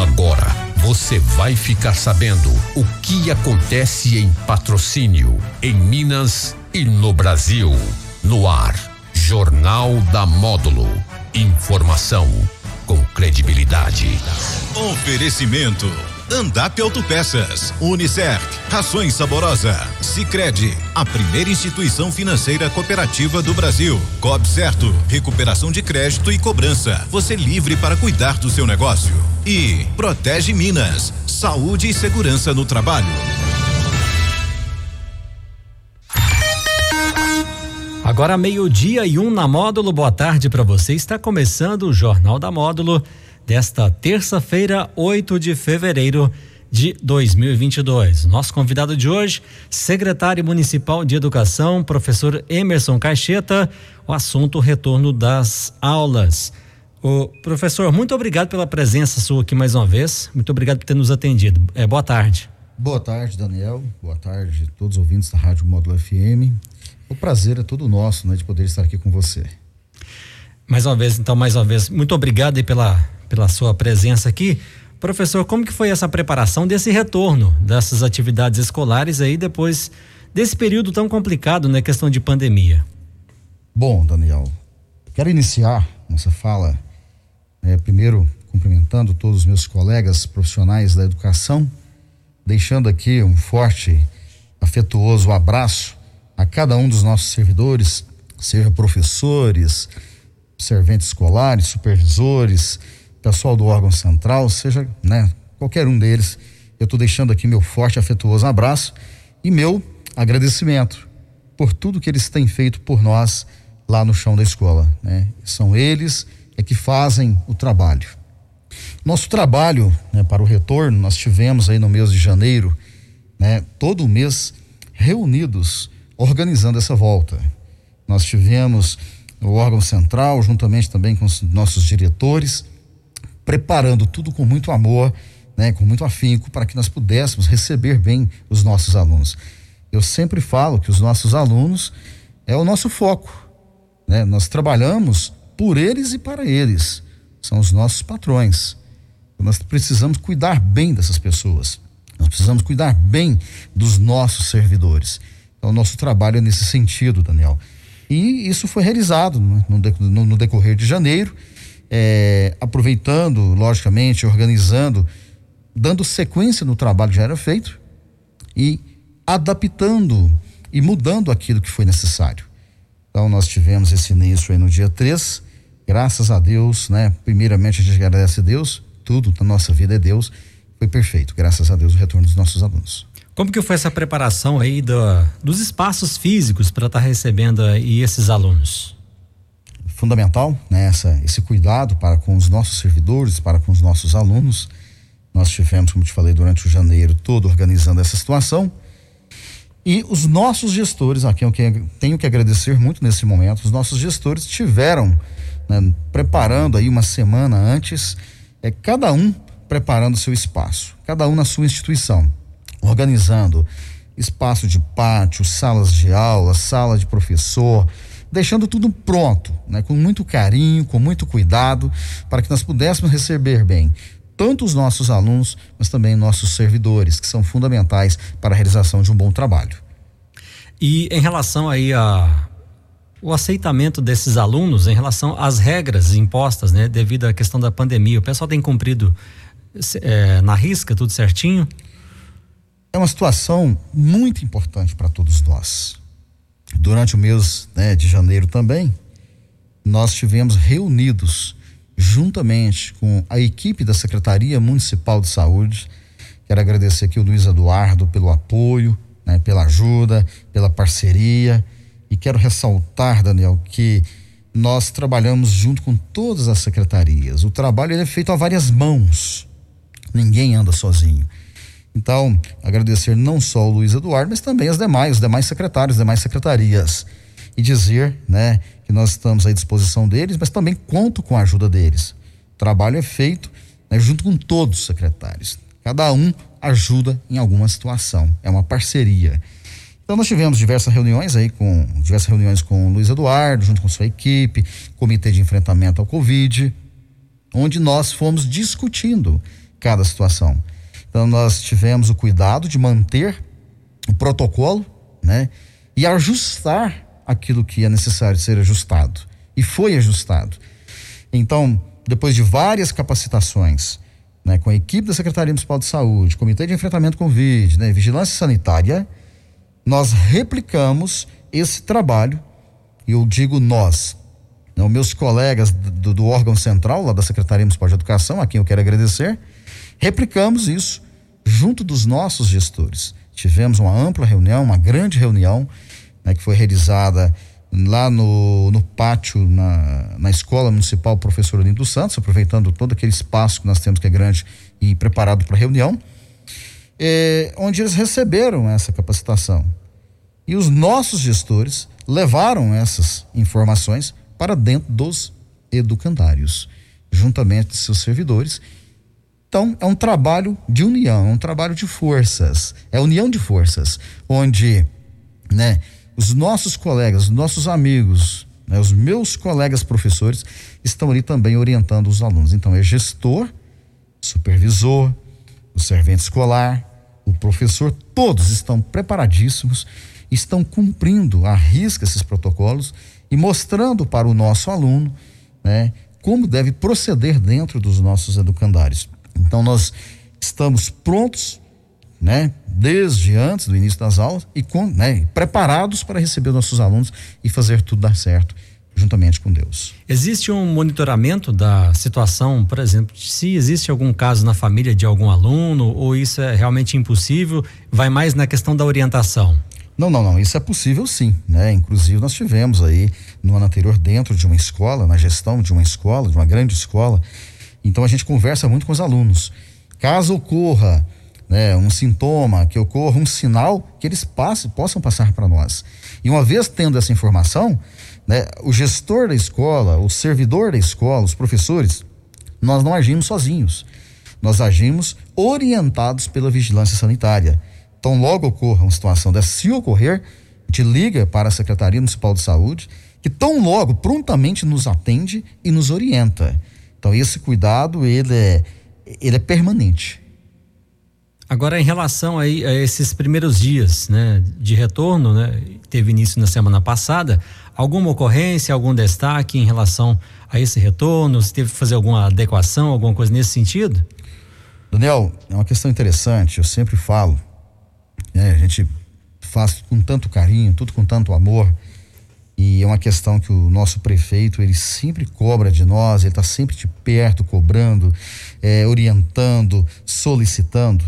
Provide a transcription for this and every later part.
Agora você vai ficar sabendo o que acontece em patrocínio, em Minas e no Brasil. No ar, Jornal da Módulo. Informação com credibilidade. Oferecimento. Andap Autopeças, Unicert, Rações Saborosa, Sicredi, a primeira instituição financeira cooperativa do Brasil. Cob Certo, recuperação de crédito e cobrança. Você livre para cuidar do seu negócio. E Protege Minas, saúde e segurança no trabalho. Agora meio-dia e um na módulo. Boa tarde para você. Está começando o Jornal da Módulo desta terça-feira, 8 de fevereiro de 2022. Nosso convidado de hoje, secretário municipal de Educação, professor Emerson Caixeta. O assunto retorno das aulas. O professor, muito obrigado pela presença sua aqui mais uma vez. Muito obrigado por ter nos atendido. É, boa tarde. Boa tarde, Daniel. Boa tarde a todos os ouvintes da Rádio Módulo FM. O prazer é todo nosso, né, de poder estar aqui com você. Mais uma vez, então, mais uma vez, muito obrigado pela pela sua presença aqui. Professor, como que foi essa preparação desse retorno dessas atividades escolares aí depois desse período tão complicado, né, questão de pandemia? Bom, Daniel, quero iniciar nossa fala, é, primeiro cumprimentando todos os meus colegas profissionais da educação, deixando aqui um forte, afetuoso abraço a cada um dos nossos servidores, seja professores, serventes escolares, supervisores, pessoal do órgão central, seja, né, qualquer um deles, eu estou deixando aqui meu forte afetuoso abraço e meu agradecimento por tudo que eles têm feito por nós lá no chão da escola, né? São eles é que fazem o trabalho. Nosso trabalho, né, para o retorno, nós tivemos aí no mês de janeiro, né, todo mês reunidos organizando essa volta. Nós tivemos o órgão central, juntamente também com os nossos diretores, preparando tudo com muito amor, né, com muito afinco, para que nós pudéssemos receber bem os nossos alunos. Eu sempre falo que os nossos alunos é o nosso foco. Né? Nós trabalhamos por eles e para eles. São os nossos patrões. Nós precisamos cuidar bem dessas pessoas. Nós precisamos cuidar bem dos nossos servidores. Então, o nosso trabalho é nesse sentido, Daniel. E isso foi realizado né, no, no decorrer de janeiro é, aproveitando, logicamente, organizando, dando sequência no trabalho que já era feito e adaptando e mudando aquilo que foi necessário. Então, nós tivemos esse início aí no dia 3, graças a Deus, né? Primeiramente, a gente agradece a Deus, tudo na nossa vida é Deus, foi perfeito, graças a Deus, o retorno dos nossos alunos. Como que foi essa preparação aí do, dos espaços físicos para estar tá recebendo aí esses alunos? Fundamental, né, essa, esse cuidado para com os nossos servidores, para com os nossos alunos. Nós tivemos, como te falei, durante o janeiro todo organizando essa situação. E os nossos gestores, aqui eu tenho que agradecer muito nesse momento, os nossos gestores tiveram né, preparando aí uma semana antes, é, cada um preparando seu espaço, cada um na sua instituição, organizando espaço de pátio, salas de aula, sala de professor, deixando tudo pronto, né, com muito carinho, com muito cuidado, para que nós pudéssemos receber bem tanto os nossos alunos, mas também nossos servidores, que são fundamentais para a realização de um bom trabalho. E em relação aí a o aceitamento desses alunos em relação às regras impostas, né, devido à questão da pandemia, o pessoal tem cumprido é, na risca tudo certinho? É uma situação muito importante para todos nós durante o mês né, de janeiro também, nós tivemos reunidos juntamente com a equipe da Secretaria Municipal de Saúde. Quero agradecer aqui o Luiz Eduardo pelo apoio, né, pela ajuda, pela parceria. E quero ressaltar, Daniel, que nós trabalhamos junto com todas as secretarias. O trabalho é feito a várias mãos. Ninguém anda sozinho. Então, agradecer não só o Luiz Eduardo, mas também as demais, os demais secretários, as demais secretarias. E dizer, né, que nós estamos à disposição deles, mas também conto com a ajuda deles. O trabalho é feito né, junto com todos os secretários. Cada um ajuda em alguma situação. É uma parceria. Então nós tivemos diversas reuniões aí com diversas reuniões com o Luiz Eduardo, junto com sua equipe, comitê de enfrentamento ao Covid, onde nós fomos discutindo cada situação. Então nós tivemos o cuidado de manter o protocolo, né? E ajustar aquilo que é necessário ser ajustado. E foi ajustado. Então, depois de várias capacitações, né, com a equipe da Secretaria Municipal de Saúde, Comitê de Enfrentamento com Covid, né, Vigilância Sanitária, nós replicamos esse trabalho, e eu digo nós, né, meus colegas do, do, órgão central, lá da Secretaria Municipal de Educação, a quem eu quero agradecer, replicamos isso junto dos nossos gestores. Tivemos uma ampla reunião, uma grande reunião, né, que foi realizada lá no, no pátio, na, na Escola Municipal Professor Olinto Santos, aproveitando todo aquele espaço que nós temos que é grande e preparado para a reunião, é, onde eles receberam essa capacitação. E os nossos gestores levaram essas informações para dentro dos educandários, juntamente com seus servidores. Então, é um trabalho de união, é um trabalho de forças, é união de forças, onde, né, os nossos colegas, os nossos amigos, né, os meus colegas professores estão ali também orientando os alunos. Então, é gestor, supervisor, o servente escolar, o professor, todos estão preparadíssimos, estão cumprindo a risca esses protocolos e mostrando para o nosso aluno né, como deve proceder dentro dos nossos educandários. Então, nós estamos prontos né, desde antes do início das aulas e com, né, preparados para receber nossos alunos e fazer tudo dar certo juntamente com Deus. Existe um monitoramento da situação, por exemplo, se existe algum caso na família de algum aluno ou isso é realmente impossível, vai mais na questão da orientação? Não, não, não, isso é possível sim, né? Inclusive nós tivemos aí no ano anterior dentro de uma escola, na gestão de uma escola, de uma grande escola, então a gente conversa muito com os alunos. Caso ocorra né, um sintoma, que ocorra um sinal, que eles passem, possam passar para nós. E uma vez tendo essa informação, né, o gestor da escola, o servidor da escola, os professores, nós não agimos sozinhos. Nós agimos orientados pela vigilância sanitária. Então, logo ocorra uma situação dessa, se ocorrer, gente liga para a Secretaria Municipal de Saúde, que tão logo prontamente nos atende e nos orienta. Então, esse cuidado, ele é, ele é permanente. Agora, em relação aí a esses primeiros dias, né, de retorno, né, teve início na semana passada, alguma ocorrência, algum destaque em relação a esse retorno? Se teve que fazer alguma adequação, alguma coisa nesse sentido? Daniel, é uma questão interessante, eu sempre falo, né, a gente faz com tanto carinho, tudo com tanto amor, e é uma questão que o nosso prefeito, ele sempre cobra de nós, ele está sempre de perto, cobrando, é, orientando, solicitando.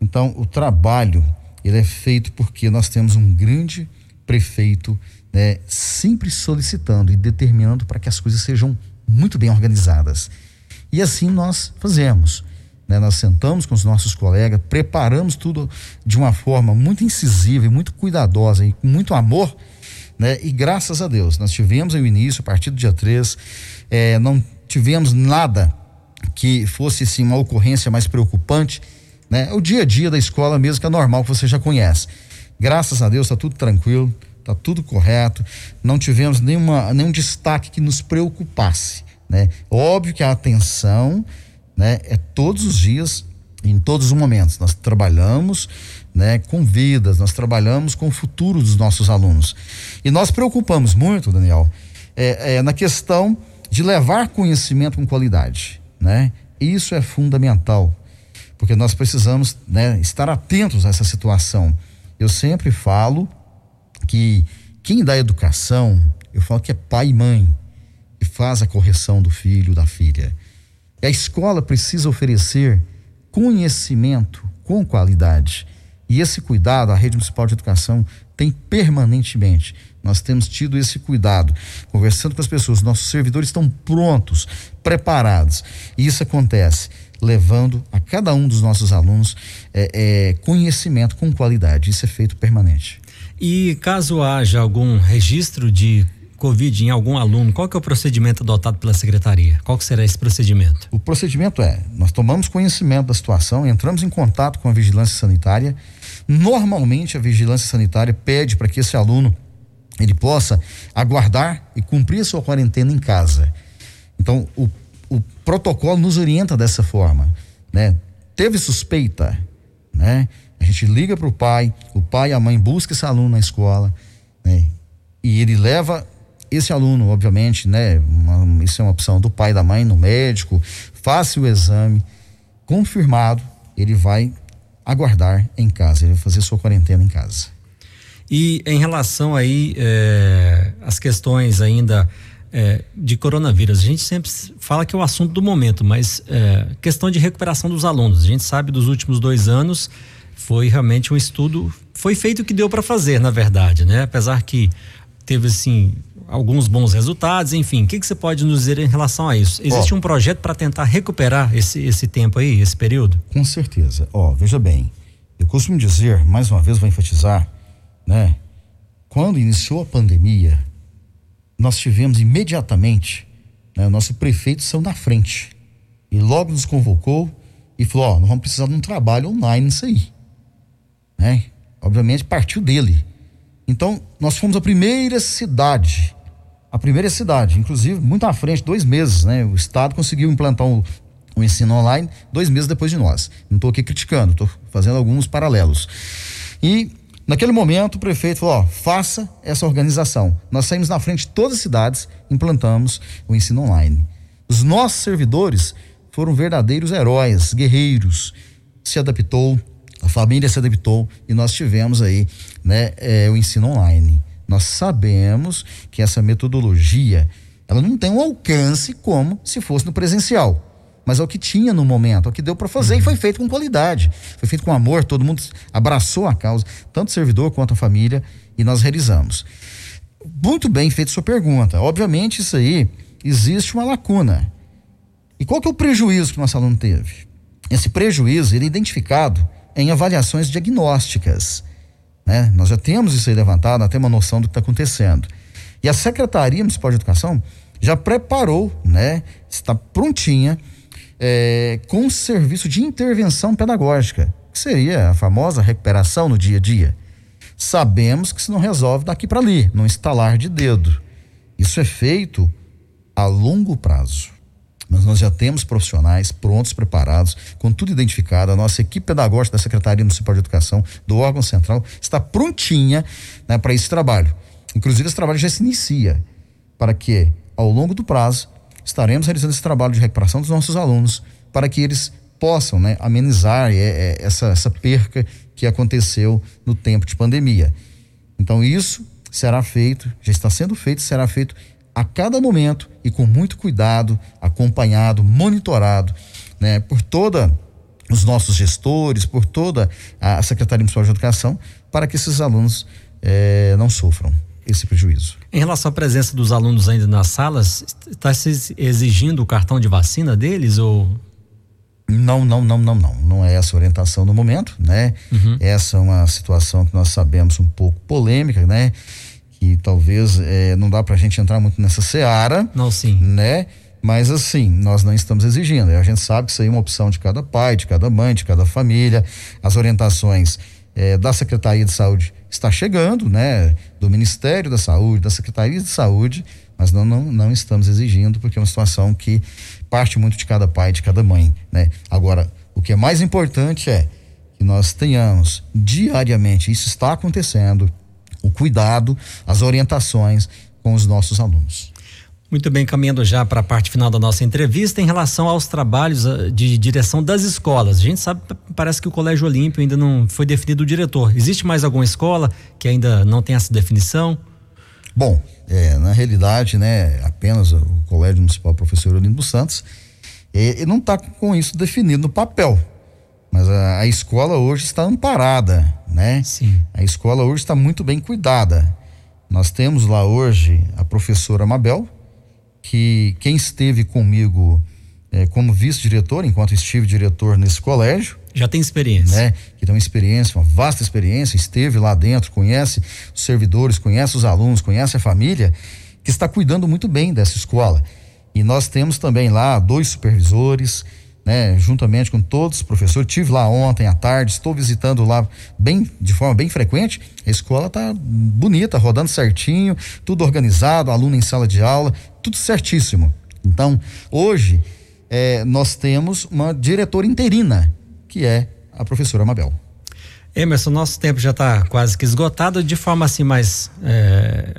Então, o trabalho ele é feito porque nós temos um grande prefeito né, sempre solicitando e determinando para que as coisas sejam muito bem organizadas. E assim nós fazemos. Né? Nós sentamos com os nossos colegas, preparamos tudo de uma forma muito incisiva e muito cuidadosa e com muito amor. Né? E graças a Deus, nós tivemos o início, a partir do dia 3, eh, não tivemos nada que fosse assim, uma ocorrência mais preocupante né? O dia a dia da escola mesmo que é normal que você já conhece. Graças a Deus está tudo tranquilo, está tudo correto. Não tivemos nenhuma, nenhum destaque que nos preocupasse, né? Óbvio que a atenção, né, é todos os dias, em todos os momentos. Nós trabalhamos, né, com vidas, nós trabalhamos com o futuro dos nossos alunos. E nós preocupamos muito, Daniel, é, é na questão de levar conhecimento com qualidade, né? Isso é fundamental porque nós precisamos né, estar atentos a essa situação. Eu sempre falo que quem dá educação, eu falo que é pai e mãe, que faz a correção do filho, da filha. E a escola precisa oferecer conhecimento com qualidade. E esse cuidado a rede municipal de educação tem permanentemente. Nós temos tido esse cuidado, conversando com as pessoas. Nossos servidores estão prontos, preparados. E isso acontece levando a cada um dos nossos alunos é, é, conhecimento com qualidade. Isso é feito permanente. E caso haja algum registro de Covid em algum aluno, qual que é o procedimento adotado pela secretaria? Qual que será esse procedimento? O procedimento é, nós tomamos conhecimento da situação, entramos em contato com a vigilância sanitária. Normalmente a vigilância sanitária pede para que esse aluno ele possa aguardar e cumprir a sua quarentena em casa. Então, o o protocolo nos orienta dessa forma. né? Teve suspeita, né? A gente liga para o pai, o pai e a mãe buscam esse aluno na escola, né? E ele leva esse aluno, obviamente, né? Uma, isso é uma opção do pai da mãe no médico, faça o exame, confirmado, ele vai aguardar em casa, ele vai fazer sua quarentena em casa. E em relação aí é, as questões ainda é, de coronavírus, a gente sempre fala que é o assunto do momento, mas é, questão de recuperação dos alunos, a gente sabe dos últimos dois anos foi realmente um estudo, foi feito o que deu para fazer, na verdade, né? Apesar que teve assim alguns bons resultados, enfim, o que, que você pode nos dizer em relação a isso? Existe oh, um projeto para tentar recuperar esse, esse tempo aí, esse período? Com certeza. Ó, veja bem, eu costumo dizer, mais uma vez vou enfatizar, né? Quando iniciou a pandemia, nós tivemos imediatamente, né, o nosso prefeito saiu na frente e logo nos convocou e falou: Ó, nós vamos precisar de um trabalho online nisso aí né? Obviamente partiu dele. Então, nós fomos a primeira cidade, a primeira cidade, inclusive muito à frente, dois meses, né? O Estado conseguiu implantar o, ensino online dois meses depois de nós. Não estou aqui criticando, estou fazendo alguns paralelos. E naquele momento o prefeito falou: ó, faça essa organização. Nós saímos na frente de todas as cidades, implantamos o ensino online. Os nossos servidores foram verdadeiros heróis, guerreiros, se adaptou, a família se adaptou e nós tivemos aí né, é, o ensino online. Nós sabemos que essa metodologia ela não tem um alcance como se fosse no presencial. Mas é o que tinha no momento, é o que deu para fazer uhum. e foi feito com qualidade. Foi feito com amor, todo mundo abraçou a causa, tanto o servidor quanto a família, e nós realizamos. Muito bem feita sua pergunta. Obviamente, isso aí existe uma lacuna. E qual que é o prejuízo que o nosso aluno teve? Esse prejuízo, ele é identificado em avaliações diagnósticas. Né? Nós já temos isso aí levantado, nós temos uma noção do que está acontecendo. E a Secretaria Municipal de Educação já preparou, né? está prontinha, é, com um serviço de intervenção pedagógica, que seria a famosa recuperação no dia a dia. Sabemos que isso não resolve daqui para ali, num estalar de dedo. Isso é feito a longo prazo mas nós já temos profissionais prontos, preparados, com tudo identificado. A nossa equipe pedagógica da Secretaria Municipal de Educação, do órgão central, está prontinha né, para esse trabalho. Inclusive, esse trabalho já se inicia para que, ao longo do prazo, estaremos realizando esse trabalho de recuperação dos nossos alunos, para que eles possam né, amenizar é, é, essa, essa perca que aconteceu no tempo de pandemia. Então, isso será feito, já está sendo feito, será feito a cada momento e com muito cuidado, acompanhado, monitorado, né, por toda os nossos gestores, por toda a Secretaria Municipal de Educação, para que esses alunos eh, não sofram esse prejuízo. Em relação à presença dos alunos ainda nas salas, está se exigindo o cartão de vacina deles ou não, não, não, não, não. Não é essa a orientação no momento, né? Uhum. Essa é uma situação que nós sabemos um pouco polêmica, né? Que talvez é, não dá para a gente entrar muito nessa seara. Não, sim. Né? Mas assim, nós não estamos exigindo. A gente sabe que isso aí é uma opção de cada pai, de cada mãe, de cada família. As orientações é, da Secretaria de Saúde está chegando, né? Do Ministério da Saúde, da Secretaria de Saúde, mas não, não, não estamos exigindo, porque é uma situação que parte muito de cada pai, de cada mãe, né? Agora, o que é mais importante é que nós tenhamos diariamente, isso está acontecendo, o cuidado, as orientações com os nossos alunos. Muito bem, caminhando já para a parte final da nossa entrevista, em relação aos trabalhos ah, de direção das escolas. A gente sabe, parece que o Colégio Olímpio ainda não foi definido o diretor. Existe mais alguma escola que ainda não tem essa definição? Bom, é, na realidade, né, apenas o Colégio Municipal Professor Olímpio Santos, ele não está com isso definido no papel. Mas a, a escola hoje está amparada, né? Sim. A escola hoje está muito bem cuidada. Nós temos lá hoje a professora Mabel, que quem esteve comigo é, como vice-diretor, enquanto estive diretor nesse colégio. Já tem experiência. Né? Que tem uma experiência, uma vasta experiência, esteve lá dentro, conhece os servidores, conhece os alunos, conhece a família, que está cuidando muito bem dessa escola. E nós temos também lá dois supervisores, né, juntamente com todos os professores. Tive lá ontem à tarde, estou visitando lá bem de forma bem frequente. A escola está bonita, rodando certinho, tudo organizado, aluno em sala de aula, tudo certíssimo. Então, hoje é, nós temos uma diretora interina, que é a professora Mabel. Emerson, nosso tempo já está quase que esgotado, de forma assim mais, é,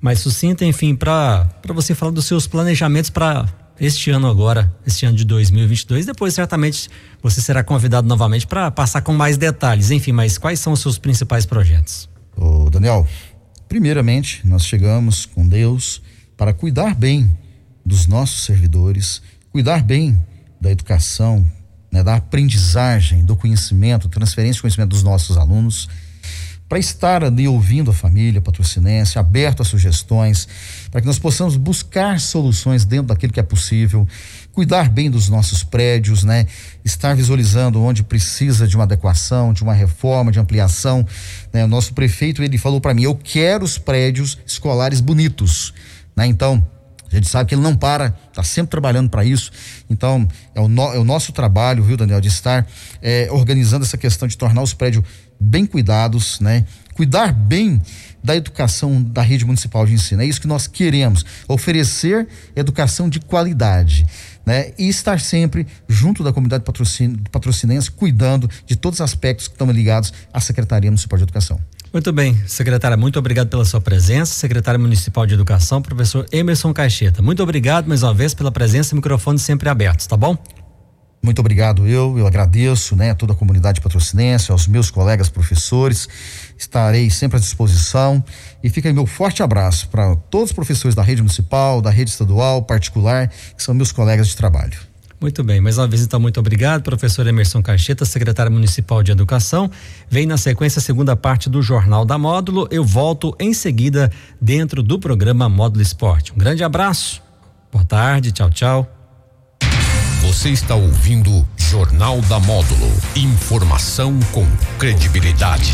mais sucinta, enfim, para você falar dos seus planejamentos para este ano agora, este ano de 2022. Depois, certamente, você será convidado novamente para passar com mais detalhes. Enfim, mas quais são os seus principais projetos? Ô, Daniel, primeiramente, nós chegamos com Deus para cuidar bem dos nossos servidores, cuidar bem da educação, né, da aprendizagem, do conhecimento, transferência de conhecimento dos nossos alunos para estar ali ouvindo a família patrocinense, aberto a sugestões, para que nós possamos buscar soluções dentro daquilo que é possível, cuidar bem dos nossos prédios, né? Estar visualizando onde precisa de uma adequação, de uma reforma, de ampliação. Né? O nosso prefeito ele falou para mim: eu quero os prédios escolares bonitos, né? Então a gente sabe que ele não para, está sempre trabalhando para isso. Então, é o, no, é o, nosso trabalho, viu, Daniel, de estar é, organizando essa questão de tornar os prédios bem cuidados, né? Cuidar bem da educação da rede municipal de ensino. É isso que nós queremos, oferecer educação de qualidade, né? E estar sempre junto da comunidade patrocinense, cuidando de todos os aspectos que estão ligados à Secretaria Municipal de Educação. Muito bem, secretária, muito obrigado pela sua presença. Secretário Municipal de Educação, professor Emerson Caixeta. Muito obrigado mais uma vez pela presença microfone sempre abertos, tá bom? Muito obrigado, eu, eu agradeço, né, a toda a comunidade patrocinense, aos meus colegas professores, estarei sempre à disposição e fica aí meu forte abraço para todos os professores da rede municipal, da rede estadual, particular, que são meus colegas de trabalho. Muito bem, mais uma vez então muito obrigado, professor Emerson Cacheta, secretário municipal de educação. Vem na sequência a segunda parte do Jornal da Módulo. Eu volto em seguida dentro do programa Módulo Esporte. Um grande abraço, boa tarde, tchau, tchau. Você está ouvindo Jornal da Módulo. Informação com credibilidade.